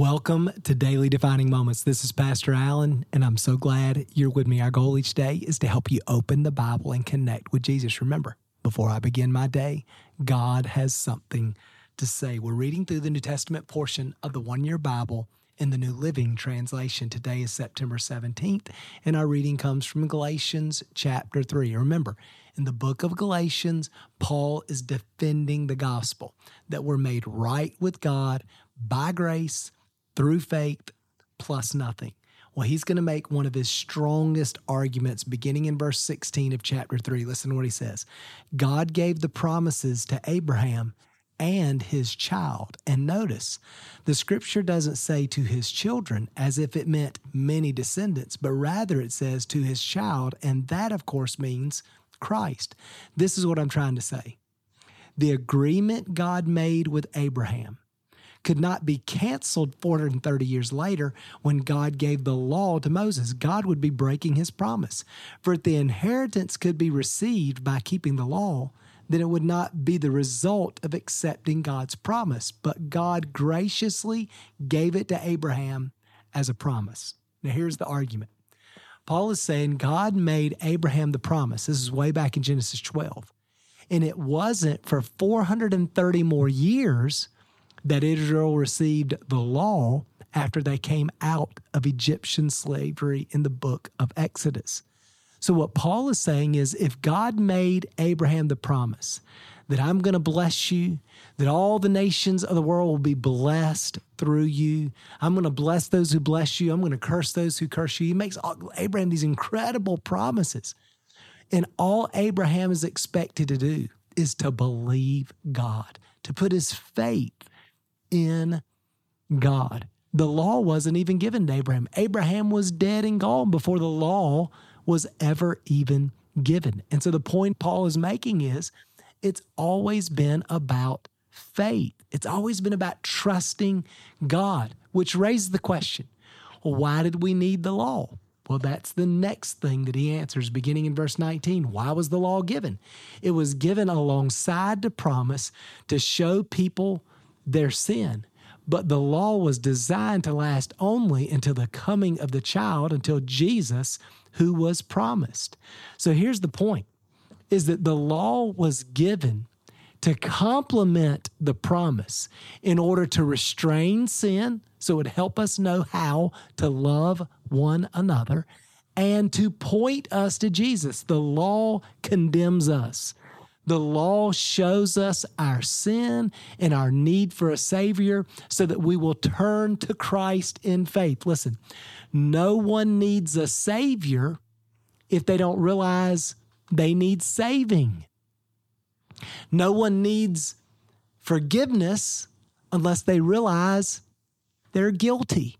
Welcome to Daily Defining Moments. This is Pastor Allen, and I'm so glad you're with me. Our goal each day is to help you open the Bible and connect with Jesus. Remember, before I begin my day, God has something to say. We're reading through the New Testament portion of the one year Bible in the New Living Translation. Today is September 17th, and our reading comes from Galatians chapter 3. Remember, in the book of Galatians, Paul is defending the gospel that we're made right with God by grace through faith plus nothing. Well, he's going to make one of his strongest arguments beginning in verse 16 of chapter 3. Listen to what he says God gave the promises to Abraham and his child. And notice, the scripture doesn't say to his children as if it meant many descendants, but rather it says to his child. And that, of course, means Christ. This is what I'm trying to say. The agreement God made with Abraham could not be canceled 430 years later when God gave the law to Moses. God would be breaking his promise. For if the inheritance could be received by keeping the law, then it would not be the result of accepting God's promise. But God graciously gave it to Abraham as a promise. Now, here's the argument Paul is saying God made Abraham the promise. This is way back in Genesis 12. And it wasn't for 430 more years that Israel received the law after they came out of Egyptian slavery in the book of Exodus. So, what Paul is saying is if God made Abraham the promise that I'm going to bless you, that all the nations of the world will be blessed through you, I'm going to bless those who bless you, I'm going to curse those who curse you. He makes Abraham these incredible promises. And all Abraham is expected to do is to believe God, to put his faith in God. The law wasn't even given to Abraham. Abraham was dead and gone before the law was ever even given. And so the point Paul is making is it's always been about faith. It's always been about trusting God, which raises the question well, why did we need the law? Well, that's the next thing that he answers beginning in verse 19. Why was the law given? It was given alongside the promise to show people their sin. But the law was designed to last only until the coming of the child, until Jesus, who was promised. So here's the point is that the law was given to complement the promise in order to restrain sin, so it would help us know how to love one another, and to point us to Jesus. The law condemns us. The law shows us our sin and our need for a Savior so that we will turn to Christ in faith. Listen, no one needs a Savior if they don't realize they need saving. No one needs forgiveness unless they realize they're guilty.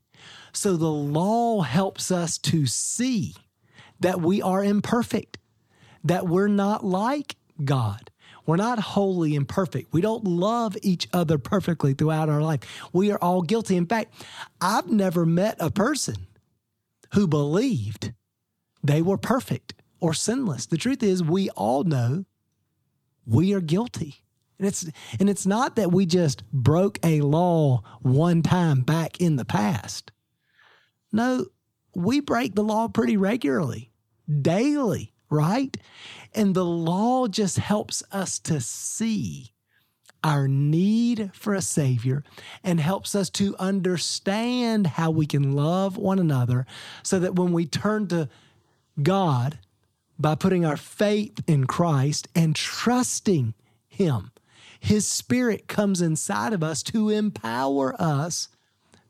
So the law helps us to see that we are imperfect, that we're not like God. We're not holy and perfect. We don't love each other perfectly throughout our life. We are all guilty. In fact, I've never met a person who believed they were perfect or sinless. The truth is, we all know we are guilty. And it's and it's not that we just broke a law one time back in the past. No, we break the law pretty regularly, daily, right? And the law just helps us to see our need for a Savior and helps us to understand how we can love one another so that when we turn to God by putting our faith in Christ and trusting Him, His Spirit comes inside of us to empower us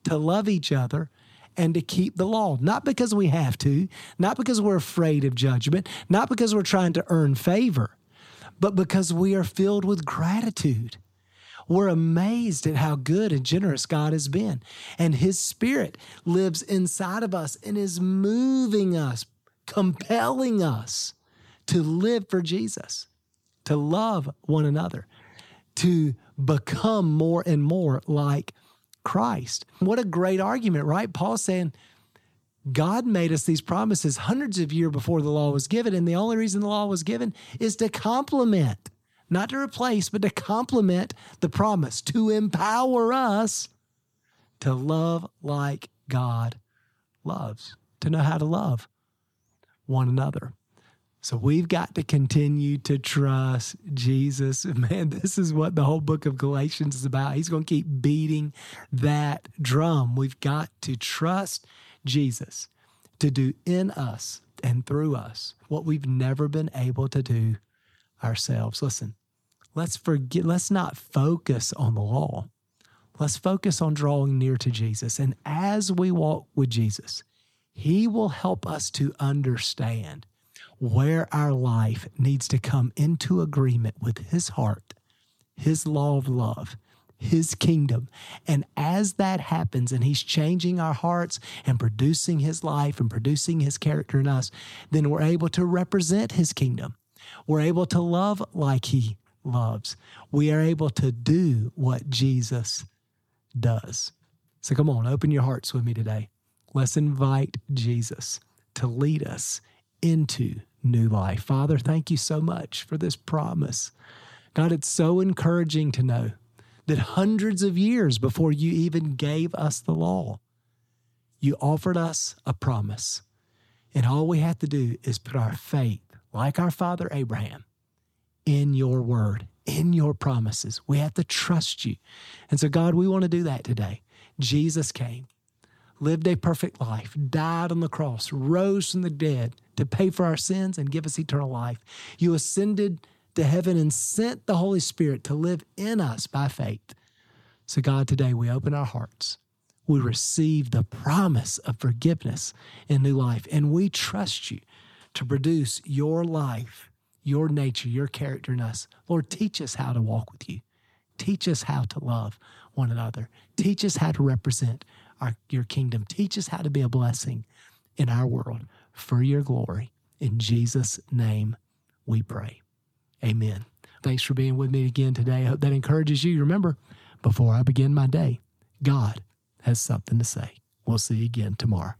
to love each other and to keep the law. Not because we have to, not because we're afraid of judgment, not because we're trying to earn favor, but because we are filled with gratitude. We're amazed at how good and generous God has been. And His Spirit lives inside of us and is moving us, compelling us to live for Jesus, to love one another, to become more and more like Christ. What a great argument, right? Paul's saying, God made us these promises hundreds of years before the law was given. And the only reason the law was given is to complement, not to replace, but to complement the promise, to empower us to love like God loves, to know how to love one another. So we've got to continue to trust Jesus. Man, this is what the whole book of Galatians is about. He's going to keep beating that drum. We've got to trust Jesus to do in us and through us what we've never been able to do ourselves. Listen, let's forget, let's not focus on the law. Let's focus on drawing near to Jesus. And as we walk with Jesus, He will help us to understand where our life needs to come into agreement with His heart, His law of love, His kingdom. And as that happens and He's changing our hearts and producing His life and producing His character in us, then we're able to represent His kingdom. We're able to love like He loves. We are able to do what Jesus does. So come on, open your hearts with me today. Let's invite Jesus to lead us into new life. Father, thank you so much for this promise. God, it's so encouraging to know that hundreds of years before you even gave us the law, you offered us a promise. And all we have to do is put our faith, like our father Abraham, in your word, in your promises. We have to trust you. And so, God, we want to do that today. Jesus came, lived a perfect life, died on the cross, rose from the dead to pay for our sins and give us eternal life. You ascended to heaven and sent the Holy Spirit to live in us by faith. So, God, today we open our hearts. We receive the promise of forgiveness and new life, and we trust you to produce your life, your nature, your character in us. Lord, teach us how to walk with you. Teach us how to love one another. Teach us how to represent our, your kingdom. Teach us how to be a blessing in our world for your glory. In Jesus' name we pray. Amen. Thanks for being with me again today. I hope that encourages you. Remember, before I begin my day, God has something to say. We'll see you again tomorrow.